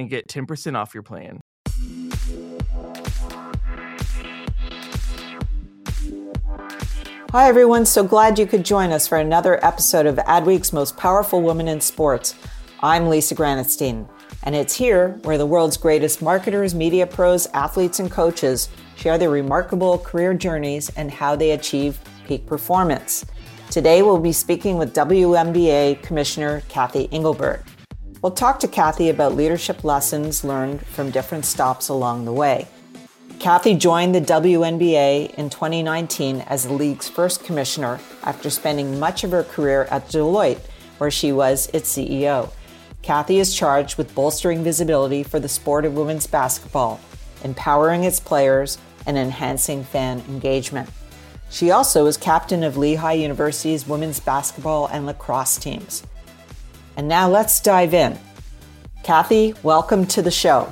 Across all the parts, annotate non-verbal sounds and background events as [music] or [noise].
and get 10% off your plan. Hi, everyone. So glad you could join us for another episode of Adweek's Most Powerful Women in Sports. I'm Lisa Granatstein, and it's here where the world's greatest marketers, media pros, athletes, and coaches share their remarkable career journeys and how they achieve peak performance. Today, we'll be speaking with WNBA Commissioner Cathy Engelbert. We'll talk to Cathy about leadership lessons learned from different stops along the way. Cathy joined the WNBA in 2019 as the league's first commissioner after spending much of her career at Deloitte, where she was its CEO. Cathy is charged with bolstering visibility for the sport of women's basketball, empowering its players, and enhancing fan engagement. She also is captain of Lehigh University's women's basketball and lacrosse teams. And now let's dive in. Cathy, welcome to the show.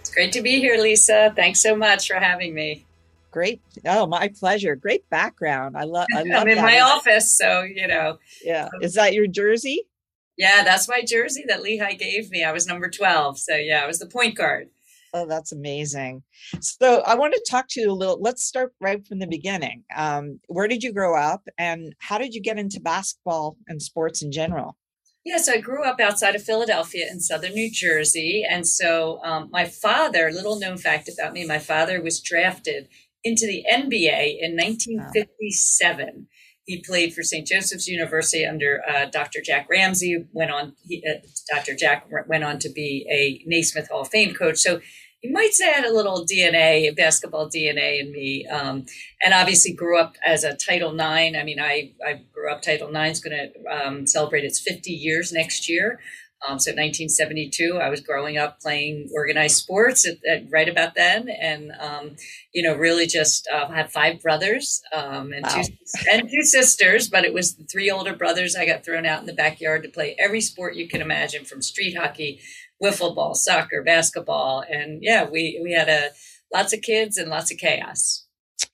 It's great to be here, Lisa. Thanks so much for having me. Great. Oh, my pleasure. Great background. I [laughs] love I love I'm in that. my office, so you know. Yeah. Is that your jersey? Yeah, that's my jersey that Lehigh gave me. I was number 12. So yeah, I was the point guard. Oh, that's amazing. So I want to talk to you a little. Let's start right from the beginning. Um, where did you grow up and how did you get into basketball and sports in general? Yeah, so I grew up outside of Philadelphia in southern New Jersey. And so um, my father, little known fact about me, my father was drafted into the NBA in 1957. He played for St. Joseph's University under uh, Dr. Jack Ramsay. Went on, he, uh, Dr. Jack went on to be a Naismith Hall of Fame coach. So you might say I had a little DNA, basketball DNA in me, um, and obviously grew up as a Title IX. I mean, I, I grew up. Title IX is going to um, celebrate its 50 years next year. Um, so 1972, I was growing up playing organized sports at, at right about then, and um, you know, really just uh, had five brothers um, and Wow. two and two sisters. But it was the three older brothers. I got thrown out in the backyard to play every sport you can imagine, from street hockey, wiffle ball, soccer, basketball, and yeah, we we had a lots of kids and lots of chaos.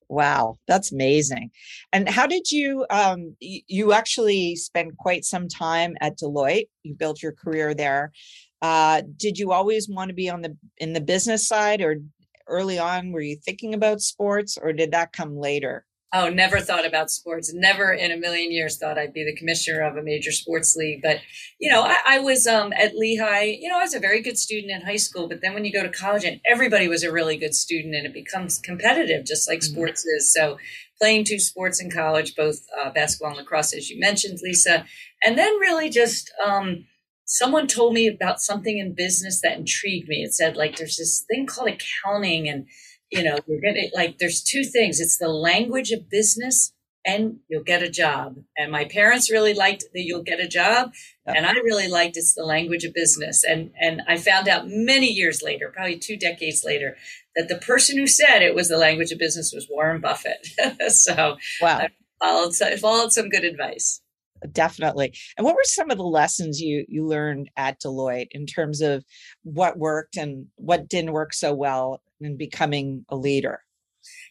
Wow, that's amazing. And how did you um you actually spent quite some time at Deloitte. You built your career there. Uh did you always want to be on the in the business side or early on were you thinking about sports or did that come later? Oh, never thought about sports. Never in a million years thought I'd be the commissioner of a major sports league. But, you know, I, I was um, at Lehigh, you know, I was a very good student in high school. But then when you go to college and everybody was a really good student and it becomes competitive, just like Mhm. sports is. So playing two sports in college, both uh, basketball and lacrosse, as you mentioned, Lisa. And then really just, um, someone told me about something in business that intrigued me. It said like there's this thing called accounting and you know, you're gonna like there's two things. It's the language of business and you'll get a job. And my parents really liked that you'll get a job. And I really liked it's the language of business. And and I found out many years later, probably two decades later, that the person who said it was the language of business was Warren Buffett. [laughs] so wow. I followed, followed some good advice definitely. And what were some of the lessons you you learned at Deloitte in terms of what worked and what didn't work so well in becoming a leader?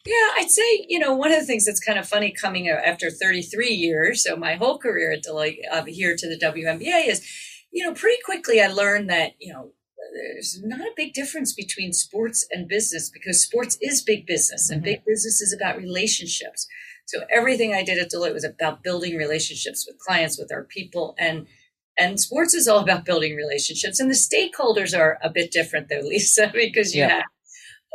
Yeah, I'd say, you know, one of the things that's kind of funny coming after 33 years, so my whole career at Deloitte uh, here to the WNBA is, you know, pretty quickly I learned that, you know, there's not a big difference between sports and business because sports is big business and mm-hmm. big business is about relationships. So everything I did at Deloitte was about building relationships with clients, with our people, and and sports is all about building relationships. And the stakeholders are a bit different, though, [laughs] Lisa, because you yeah. have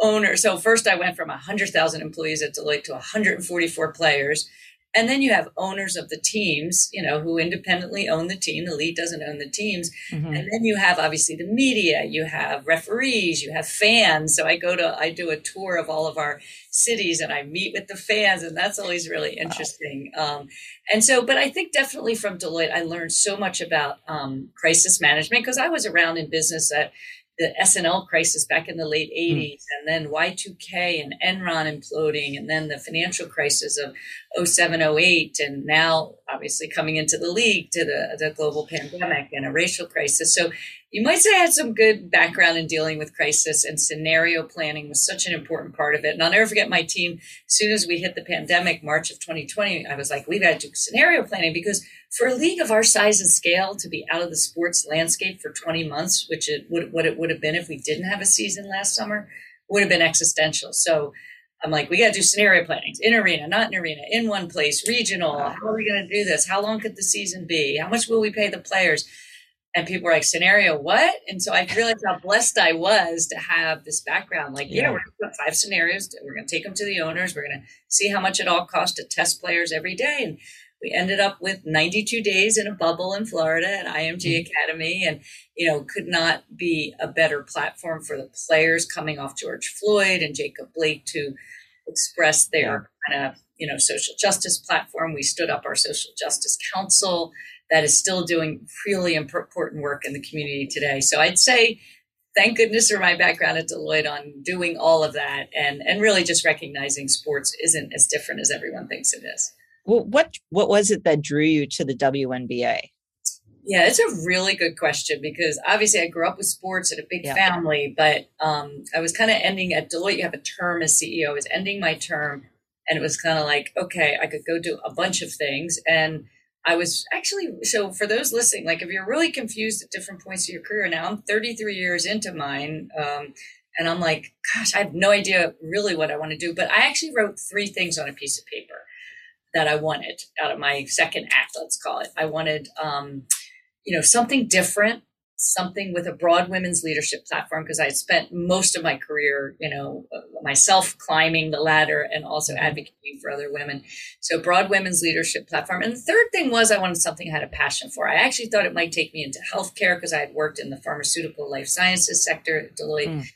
owners. So first, I went from hundred thousand employees at Deloitte to 144 players. And then you have owners of the teams, you know, who independently own the team. The league doesn't own the teams. Mm-hmm. And then you have obviously the media, you have referees, you have fans. So I go to, I do a tour of all of our cities and I meet with the fans, and that's always really interesting. Wow. Um, and so, but I think definitely from Deloitte, I learned so much about um, crisis management because I was around in business at the S&L crisis back in the late 80s, mm. and then Y2K and Enron imploding, and then the financial crisis of 07, 08, and now obviously coming into the league to the, the global pandemic and a racial crisis. So you might say I had some good background in dealing with crisis and scenario planning was such an important part of it. And I'll never forget my team. As soon as we hit the pandemic, March of 2020, I was like, we've got to do scenario planning because for a league of our size and scale to be out of the sports landscape for 20 months, which it would, what it would have been if we didn't have a season last summer, would have been existential. So I'm like, we got to do scenario planning in arena, not in arena, in one place, regional. How are we going to do this? How long could the season be? How much will we pay the players? And people were like, scenario what? And so I realized how blessed I was to have this background. Like, yeah, yeah we're going to put five scenarios. We're going to take them to the owners. We're going to see how much it all costs to test players every day. And we ended up with 92 days in a bubble in Florida at IMG mm-hmm. Academy. And, you know, could not be a better platform for the players coming off George Floyd and Jacob Blake to express their yeah. kind of, you know, social justice platform. We stood up our social justice council that is still doing really important work in the community today. So I'd say thank goodness for my background at Deloitte on doing all of that and, and really just recognizing sports isn't as different as everyone thinks it is. Well, what what was it that drew you to the WNBA? Yeah, it's a really good question because obviously I grew up with sports in a big yeah. family, but um, I was kind of ending at Deloitte. You have a term as CEO. I was ending my term, and it was kind of like, okay, I could go do a bunch of things, and I was actually, so for those listening, like if you're really confused at different points of your career, now I'm 33 years into mine. Um, and I'm like, gosh, I have no idea really what I want to do. But I actually wrote three things on a piece of paper that I wanted out of my second act, let's call it. I wanted, um, you know, something different something with a broad women's leadership platform because I had spent most of my career, you know, myself climbing the ladder and also mm-hmm. advocating for other women. So broad women's leadership platform. And the third thing was I wanted something I had a passion for. I actually thought it might take me into healthcare because I had worked in the pharmaceutical life sciences sector at Deloitte. Mm.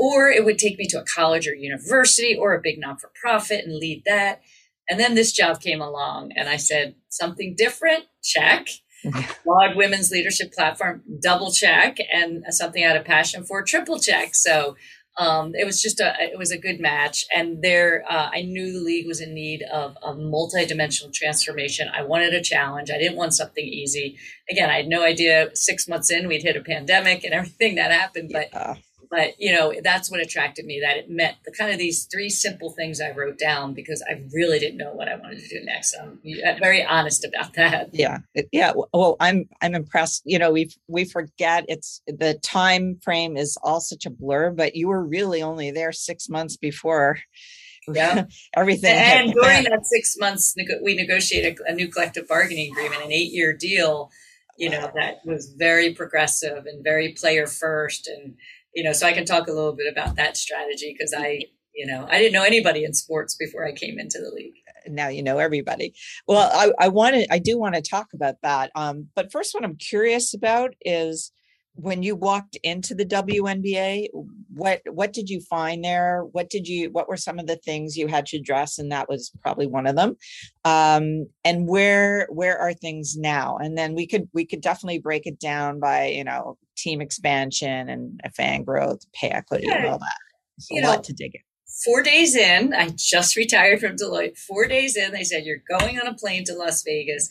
Or it would take me to a college or university or a big non for profit and lead that. And then this job came along and I said, something different, check [laughs] Broad Women's Leadership Platform, double check, and something had a passion for, triple check. So um, it was just a it was a good match, and there uh, I knew the league was in need of a multi-dimensional transformation. I wanted a challenge. I didn't want something easy. Again, I had no idea six months in we'd hit a pandemic and everything that happened, but. Yeah but you know that's what attracted me that it met the kind of these three simple things i wrote down because i really didn't know what i wanted to do next. Um, I'm very honest about [laughs] that. Yeah yeah well i'm i'm impressed you know we we forget it's the time frame is all such a blur but you were really only there six months before [laughs] yeah. everything and during that six months we negotiated a new collective bargaining agreement an eight year deal you know that was very progressive and very player first and you know, so I can talk a little bit about that strategy because I You know, I didn't know anybody in sports before I came into the league. Now you know everybody. Well, I, I to, I do want to talk about that. Um, but first, what I'm curious about is when you walked into the WNBA, what what did you find there? What did you what were some of the things you had to address? And that was probably one of them. Um, and where where are things now? And then we could we could definitely break it down by you know team expansion and fan growth, pay equity, and all that. It's a You lot to dig in. Four days in, I just [laughs] retired from Deloitte. Four days in, they said, You're going on a plane to Las Vegas.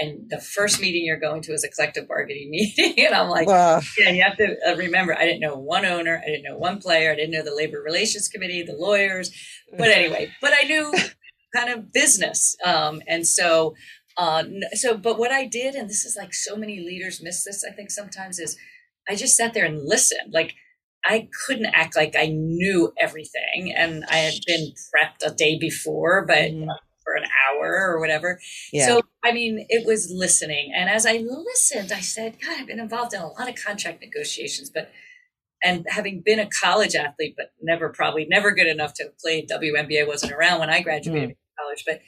And the first meeting you're going to is a collective bargaining [laughs] meeting. and I'm like, Well, Yeah, you have to uh, remember, I didn't know one owner, I didn't know one player, I didn't know the labor relations committee, the lawyers. But anyway, but I knew kind of business, um, and so, uh, so. But what I did, and this is like so many leaders miss this, I think sometimes is, I just sat there and listened. Like I couldn't act like I knew everything, and I had been prepped a day before, but Mhm. For an hour or whatever. yeah. So, I mean, it was listening. And as I listened, I said, God, I've been involved in a lot of contract negotiations, but, and having been a college athlete, but never, probably never good enough to play WNBA wasn't around when I graduated from college, but,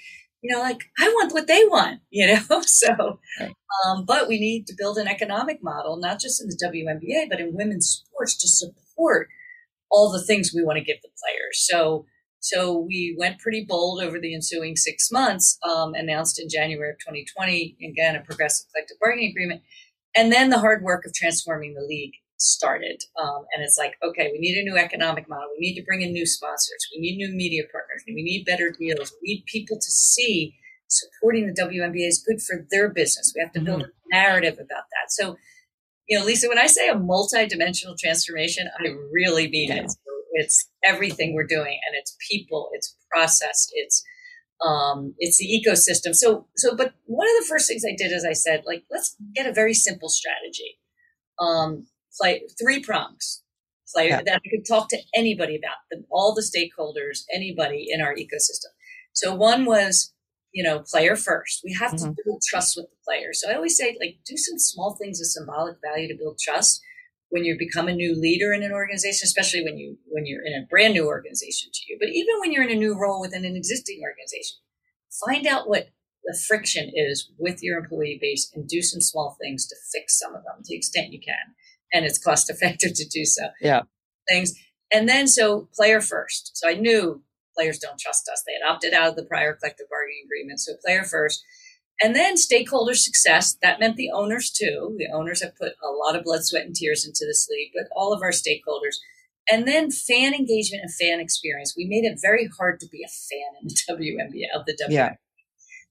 you know, like I want what they want, [laughs] you know? So, um, but we need to build an economic model, not just in the WNBA, but in women's sports to support all the things we want to give the players. So, so we went pretty bold over the ensuing six months, um, announced in January of 2020, again, a progressive collective bargaining agreement. And then the hard work of transforming the league started. Um, and it's like, okay, we need a new economic model. We need to bring in new sponsors. We need new media partners. We need better deals. We need people to see supporting the WNBA is good for their business. We have to build a narrative about that. So, you know, Lisa, when I say a multi-dimensional transformation, I really mean it. It's everything we're doing, and it's people, it's process, it's um, it's the ecosystem. So, so, but one of the first things I did is I said, like, let's get a very simple strategy. Um, play three prongs. Player Yeah. that I could talk to anybody about, the, all the stakeholders, anybody in our ecosystem. So one was, you know, player first. We have to build trust with the player. So I always say, like, do some small things of symbolic value to build trust when you become a new leader in an organization, especially when you when you're in a brand new organization to you. But even when you're in a new role within an existing organization, find out what the friction is with your employee base and do some small things to fix some of them to the extent you can. And it's cost effective to do so. Yeah. Things. And then so player first. So I knew players don't trust us. They had opted out of the prior collective bargaining agreement. So player first. And then stakeholder success. That meant the owners too. The owners have put a lot of blood, sweat, and tears into this league, but all of our stakeholders. And then fan engagement and fan experience. We made it very hard to be a fan in the [laughs] WNBA of the WNBA. Yeah.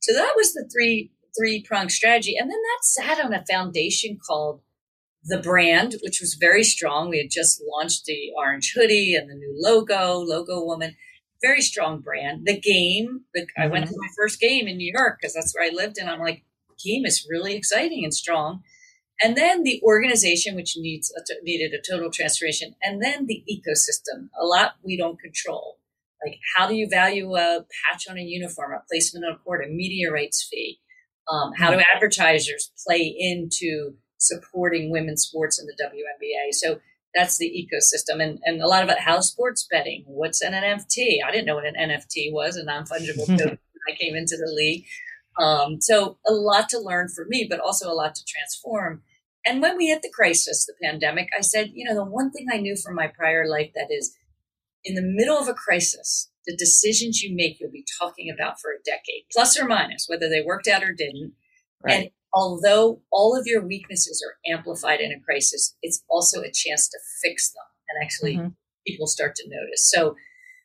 So that was the three three pronged strategy, and then that sat on a foundation called the brand, which was very strong. We had just launched the orange hoodie and the new logo, logo woman, very strong brand. The game, the, I went to my first game in New York because that's where I lived, and I'm like, game is really exciting and strong. And then the organization, which needs a t- needed a total transformation, and then the ecosystem. A lot we don't control. Like, how do you value a patch on a uniform, a placement on a court, a media rights fee? Um, how do advertisers play into supporting women's sports in the WNBA? So that's the ecosystem, and and a lot about how sports betting. What's an NFT? I didn't know what an NFT was, a non fungible token. [laughs] I came into the league. Um, so a lot to learn for me, but also a lot to transform. And when we hit the crisis, the pandemic, I said, you know, the one thing I knew from my prior life that is in the middle of a crisis, the decisions you make, you'll be talking about for a decade, plus or minus, whether they worked out or didn't. Right. And although all of your weaknesses are amplified in a crisis, it's also a chance to fix them and actually Mhm. people start to notice. So,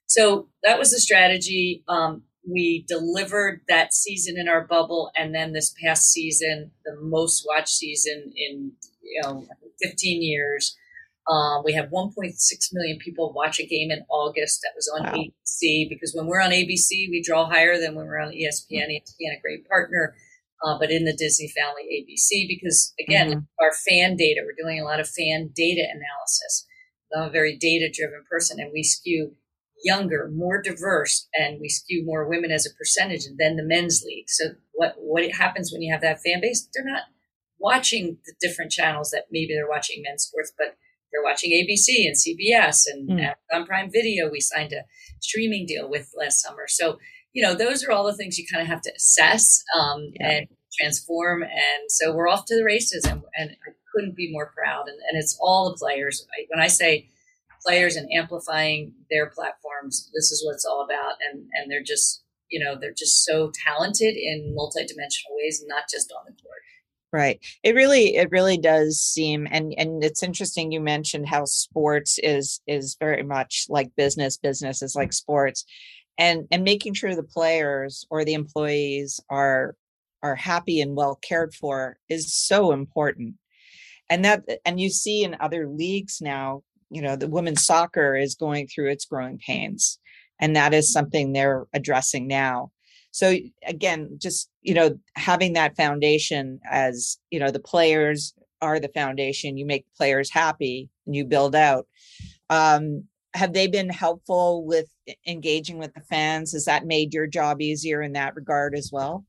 so that was the strategy. Um, we delivered that season in our bubble, and then this past season, the most watched season in you know 15 years. Um, we have 1.6 million people watch a game in August that was on Wow. ABC because when we're on ABC, we draw higher than when we're on ESPN. ESPN, a great partner, uh, but in the Disney family, ABC, because again, our fan data, we're doing a lot of fan data analysis. I'm a very data driven person, and we skew younger, more diverse, and we skew more women as a percentage than the men's league. So what what happens when you have that fan base? They're not watching the different channels that maybe they're watching men's sports, but they're watching ABC and CBS and Mm. Amazon Prime Video. We signed a streaming deal with last summer. So, you know, those are all the things you kind of have to assess um, Yeah. and transform. And so we're off to the races, and, and I couldn't be more proud. And, and it's all the players. I, when I say players and amplifying their platforms, this is what it's all about. And and they're just, you know, they're just so talented in multidimensional ways, not just on the court. Right. It really it really does seem and and it's interesting you mentioned how sports is is very much like business business is like sports and and making sure the players or the employees are are happy and well cared for is so important. And that and you see in other leagues now, you know, the women's soccer is going through its growing pains and that is something they're addressing now. So again just you know having that foundation as you know the players are the foundation you make players happy and you build out. Um have they been helpful with engaging with the fans has that made your job easier in that regard as well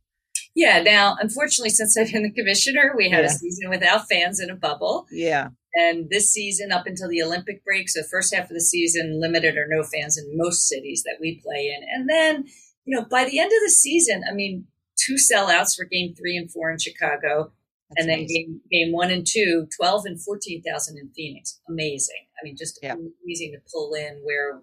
Yeah. Now, unfortunately, since I've been the commissioner, we had Yeah. a season without fans in a bubble. yeah And this season, up until the Olympic break, so first half of the season, limited or no fans in most cities that we play in. And then, you know, by the end of the season, I mean, two sellouts for game three and four in Chicago. That's and then amazing. game, game one and two, 12 and 14,000 in Phoenix. Amazing. I mean, just Yeah. amazing to pull in where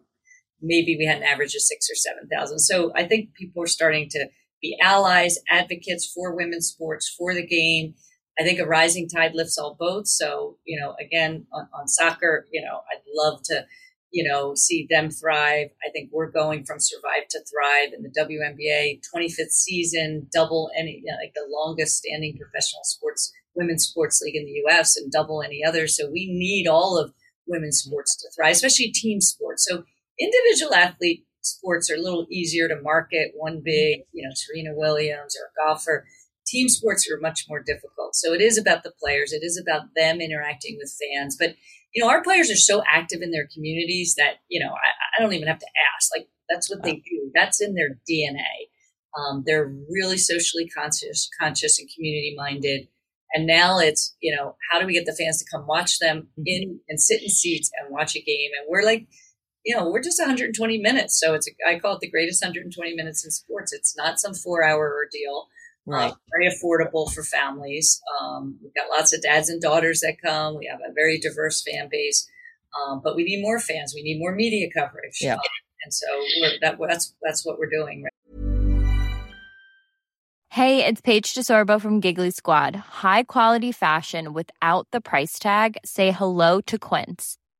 maybe we had an average of six or 7,000. So I think people are starting to be allies, advocates for women's sports, for the game. I think a rising tide lifts all boats. So, you know, again, on, on soccer, you know, I'd love to, you know, see them thrive. I think we're going from survive to thrive in the WNBA 25th season, double any, you know, like the longest standing professional sports, women's sports league in the US and double any other. So we need all of women's sports to thrive, especially team sports. So individual athlete sports are a little easier to market. One mm-hmm. big, you know, Serena Williams or a golfer. Team sports are much more difficult. So it is about the players. It is about them interacting with fans. But you know, our players are so active in their communities that you know I, I don't even have to ask. Like that's what they do. That's in their DNA. Um, they're really socially conscious, conscious and community minded. And now it's you know how do we get the fans to come watch them in and sit in seats and watch a game? And we're like you know, we're just 120 minutes. So it's, a, I call it the greatest 120 minutes in sports. It's not some four hour ordeal. Right Uh, very affordable for families. Um, we've got lots of dads and daughters that come. We have a very diverse fan base. Um, but we need more fans. We need more media coverage. Yeah. Um, and so we're, that, that's, that's what we're doing. Right? Hey, it's Paige DeSorbo from Giggly Squad. High quality fashion without the price tag. Say hello to Quince.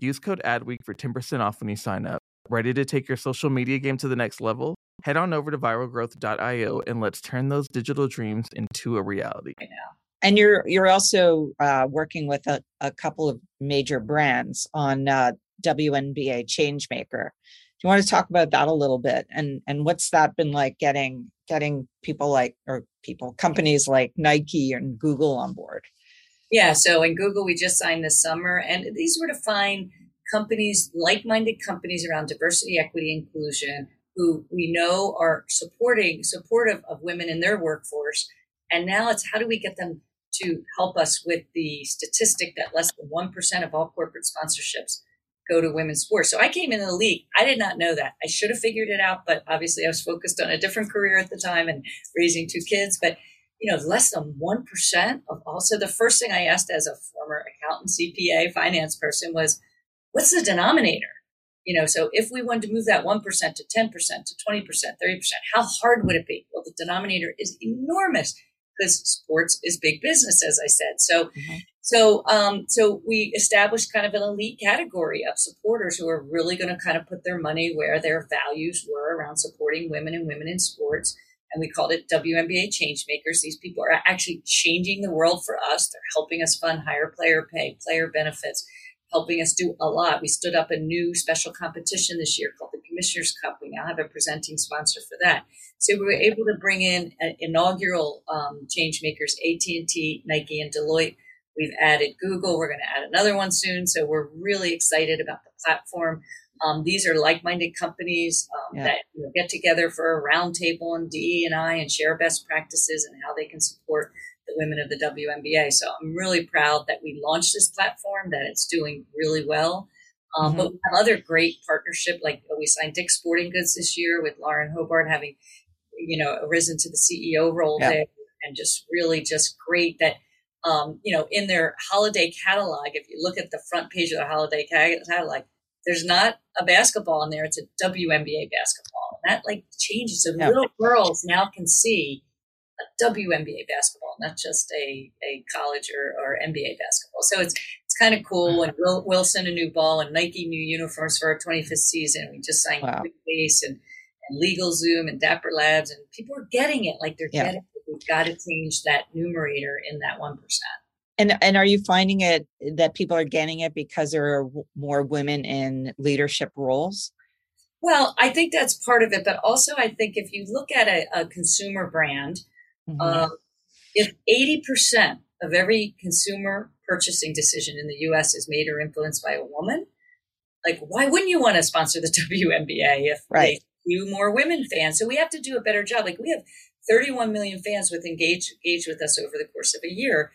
Use code ADWEEK for 10% off when you sign up. Ready to take your social media game to the next level? Head on over to viralgrowth.io and let's turn those digital dreams into a reality. and you're you're also uh, working with a, a couple of major brands on uh, WNBA Changemaker. Do you want to talk about that a little bit and and what's that been like getting getting people like or people companies like Nike and Google on board? Yeah. So in Google, we just signed this summer, and these were to find companies, like-minded companies around diversity, equity, inclusion, who we know are supporting, supportive of women in their workforce. And now it's how do we get them to help us with the statistic that less than 1% of all corporate sponsorships go to women's sports. So I came into the league. I did not know that. I should have figured it out, but obviously I was focused on a different career at the time and raising two kids. But you know, less than 1% of also the first thing I asked as a former accountant, CPA, finance person was, what's the denominator? You know, so if we wanted to move that 1% to 10% to 20%, 30%, how hard would it be? Well, the denominator is enormous because sports is big business, as I said. So, mm-hmm. so, um, so we established kind of an elite category of supporters who are really going to kind of put their money where their values were around supporting women and women in sports and we called it WNBA Changemakers. These people are actually changing the world for us. They're helping us fund higher player pay, player benefits, helping us do a lot. We stood up a new special competition this year called the Commissioners Cup. We now have a presenting sponsor for that. So we were able to bring in an inaugural um, Changemakers, AT&T, Nike, and Deloitte. We've added Google. We're going to add another one soon. So we're really excited about the platform. Um, these are like-minded companies um, yeah. that you know, get together for a roundtable and DE and I and share best practices and how they can support the women of the WNBA. So I'm really proud that we launched this platform, that it's doing really well. Um, mm-hmm. But we have other great partnership, like we signed Dick's Sporting Goods this year with Lauren Hobart having, you know, arisen to the CEO role yeah. there, and just really just great that um, you know, in their holiday catalog, if you look at the front page of the holiday catalog, there's not a basketball in there; it's a WNBA basketball, and that like changes. So yeah. little girls now can see a WNBA basketball, not just a, a college or, or NBA basketball. So it's it's kind of cool. Mm-hmm. And Will, Wilson a new ball and Nike new uniforms for our 25th season. We just signed wow. Base and and LegalZoom and Dapper Labs, and people are getting it. Like they're yeah. getting it. We've got to change that numerator in that one percent. And and are you finding it that people are getting it because there are more women in leadership roles? Well, I think that's part of it, but also I think if you look at a, a consumer brand, mm-hmm. uh, if eighty percent of every consumer purchasing decision in the U.S. is made or influenced by a woman, like why wouldn't you want to sponsor the [laughs] WNBA if right. you more women fans? So we have to do a better job. Like we have 31 million fans with engage engage with us over the course of a year.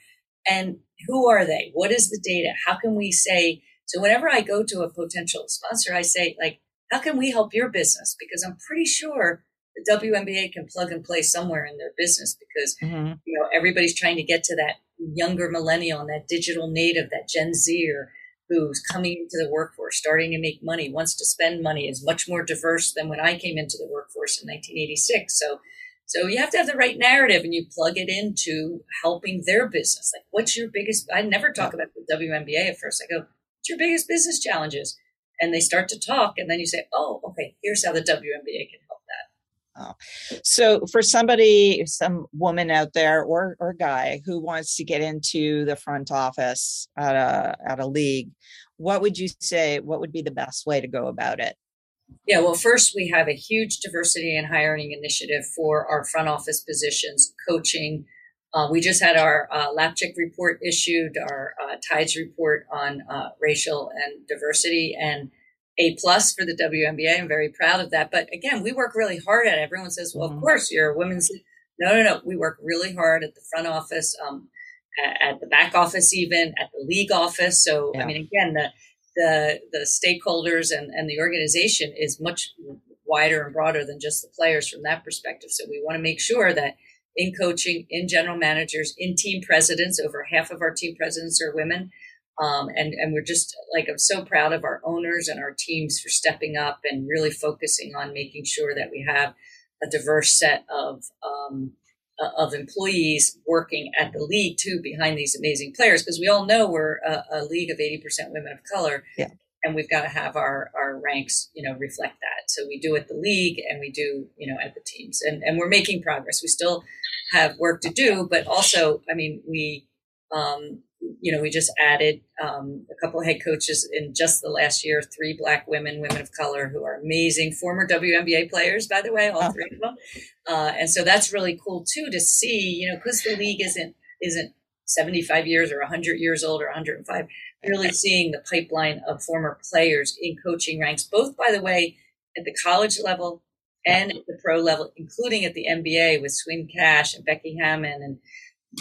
And who are they? What is the data? How can we say? So whenever I go to a potential sponsor, I say like, how can we help your business? Because I'm pretty sure the WNBA can plug and play somewhere in their business because mm-hmm. you know everybody's trying to get to that younger millennial and that digital native, that Gen Zer who's coming into the workforce, starting to make money, wants to spend money, is much more diverse than when I came into the workforce in 1986. So so you have to have the right narrative and you plug it into helping their business. Like, what's your biggest? I never talk about the WNBA at first. I go, what's your biggest business challenges? And they start to talk, and then you say, oh, okay, here's how the WNBA can help that. Oh. So for somebody, some woman out there or or guy who wants to get into the front office at a at a league, what would you say? What would be the best way to go about it? Yeah, well, first, we have a huge diversity and hiring initiative for our front office positions, coaching. Uh, we just had our uh, Lapchick report issued, our uh, TIDES report on uh, racial and diversity, and A plus for the WNBA. I'm very proud of that. But again, we work really hard at it. Everyone says, well, mm-hmm. of course, you're a women's. No, no, no. We work really hard at the front office, um, at, at, the back office, even at the league office. So, yeah. I mean, again, the the the stakeholders and, and the organization is much wider and broader than just the players from that perspective. So we want to make sure that in coaching, in general managers, in team presidents, over half of our team presidents are women. Um, and, and we're just like, I'm so proud of our owners and our teams for stepping up and really focusing on making sure that we have a diverse set of um, of employees working at the league too behind these amazing players because we all know we're a, a, league of 80% women of color. Yeah. and we've got to have our, our ranks you know reflect that. So we do at the league and we do you know at the teams. And, and we're making progress. We still have work to do but also i mean we um, you know, we just added um, a couple of head coaches in just the last year, three black women, women of color who are amazing, former WNBA players, by the way, all three of them. Uh, and so that's really cool too to see, you know, because the league isn't isn't 75 years or 100 years old or 105, really seeing the pipeline of former players in coaching ranks, both, by the way, at the college level and at the pro level, including at the NBA with Swin Cash and Becky Hammon and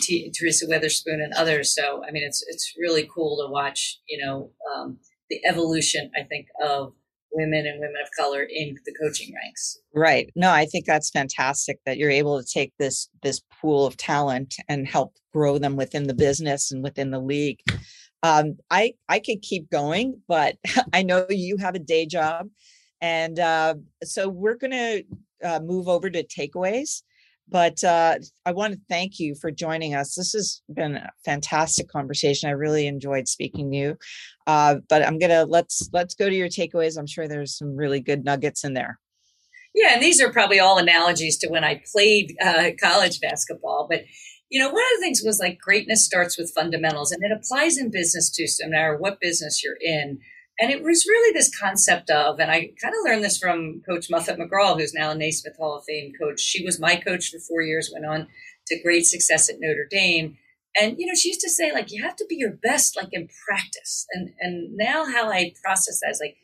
T- Teresa Weatherspoon and others. So, I mean, it's it's really cool to watch, you know, um, the evolution, I think, of women and women of color in the coaching ranks. Right. No, I think that's fantastic that you're able to take this this pool of talent and help grow them within the business and within the league. Um, I I could keep going, but [laughs] I know you have a day job, and uh, so we're to uh, move over to takeaways. But uh, I want to thank you for joining us. This has been a fantastic conversation. I really enjoyed speaking to you. Uh, but I'm gonna let's let's go to your takeaways. I'm sure there's some really good nuggets in there. Yeah, and these are probably all analogies to when I played uh, college basketball. But you know, one of the things was like greatness starts with fundamentals, and it applies in business too. So no matter what business you're in, and it was really this concept of, and I kind of learned this from Coach Muffet McGraw, who's now a Naismith Hall of Fame coach. She was my coach for four years, went on to great success at Notre Dame. And you know, she used to say, like, you have to be your best, like in practice. And and now how I process that is like,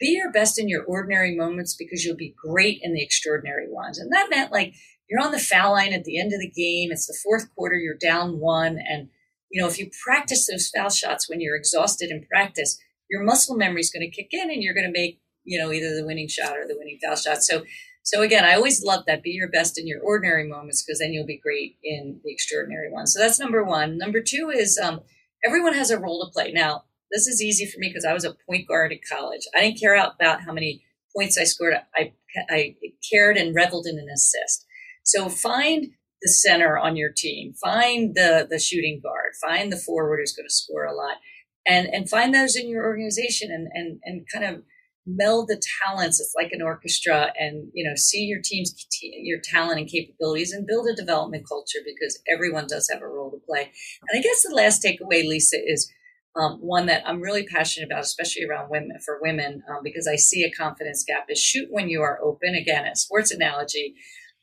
be your best in your ordinary moments because you'll be great in the extraordinary ones. And that meant like you're on the foul line at the end of the game. It's the fourth quarter, you're down one. And, you know, if you practice those foul shots when you're exhausted in practice, your muscle memory is going to kick in and you're going to make, you know, either the winning shot or the winning foul shot. So, so again, I always love that. Be your best in your ordinary moments because then you'll be great in the extraordinary ones. So that's number one. Number two is um, everyone has a role to play. Now, this is easy for me because I was a point guard at college. I didn't care about how many points I scored. I, I cared and reveled in an assist. So find the center on your team, find the, the shooting guard, find the forward who's going to score a lot and, and find those in your organization and, and, and kind of meld the talents. It's like an orchestra and, you know, see your team's, your talent and capabilities and build a development culture because everyone does have a role to play. And I guess the last takeaway, Lisa, is um, one that I'm really passionate about, especially around women for women, um, because I see a confidence gap is shoot when you are open. Again, a sports analogy,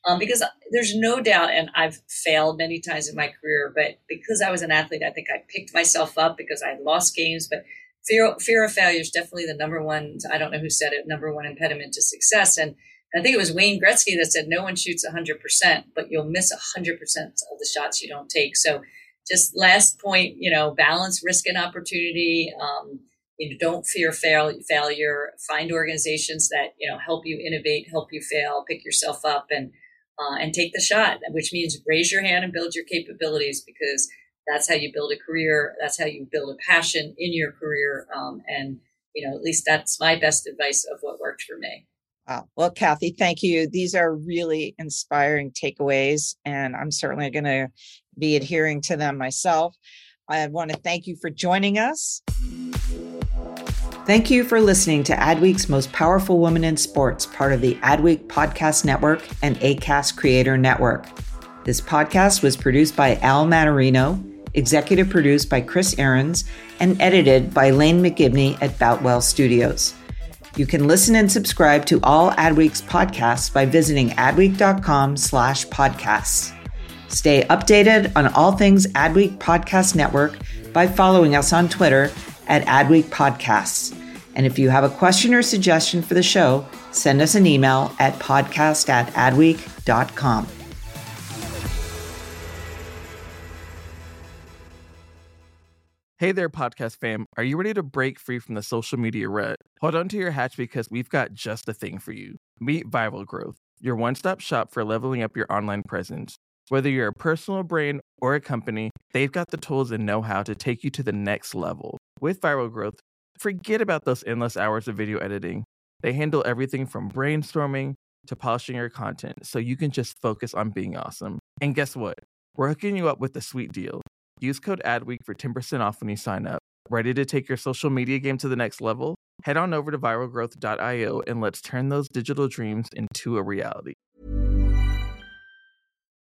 um, because there's no doubt, and I've failed many times in my career, but because I was an athlete, I think I picked myself up because I lost games. But fear, fear of failure is definitely the number one. I don't know who said it, number one impediment to success. And I think it was Wayne Gretzky that said, "No one shoots 100 percent, but you'll miss 100 percent of the shots you don't take." So just last point, you know, balance risk and opportunity. Um, you know, don't fear fail, failure. Find organizations that you know help you innovate, help you fail, pick yourself up, and uh, and take the shot. Which means raise your hand and build your capabilities because that's how you build a career. That's how you build a passion in your career. Um, and you know, at least that's my best advice of what worked for me. Wow. Well, Cathy, thank you. These are really inspiring takeaways, and I'm certainly going to be adhering to them myself. I want to thank you for joining us. Thank you for listening to Adweek's Most Powerful Woman in Sports, part of the Adweek Podcast Network and ACAST Creator Network. This podcast was produced by Al Manarino, executive produced by Chris Ahrens, and edited by Lane McGibney at Boutwell Studios. You can listen and subscribe to all Adweek's podcasts by visiting adweek.com slash podcasts. Stay updated on all things Adweek Podcast Network by following us on Twitter at Adweek Podcasts. And if you have a question or suggestion for the show, send us an email at podcast at adweek.com. Hey there, podcast fam. Are you ready to break free from the social media rut? Hold on to your hatch because we've got just the thing for you. Meet Viral Growth, your one stop shop for leveling up your online presence. Whether you're a personal brand or a company, they've got the tools and know how to take you to the next level. With Viral Growth, forget about those endless hours of video editing. They handle everything from brainstorming to polishing your content so you can just focus on being awesome. And guess what? We're hooking you up with a sweet deal. Use code ADWEEK for 10% off when you sign up. Ready to take your social media game to the next level? Head on over to viralgrowth.io and let's turn those digital dreams into a reality.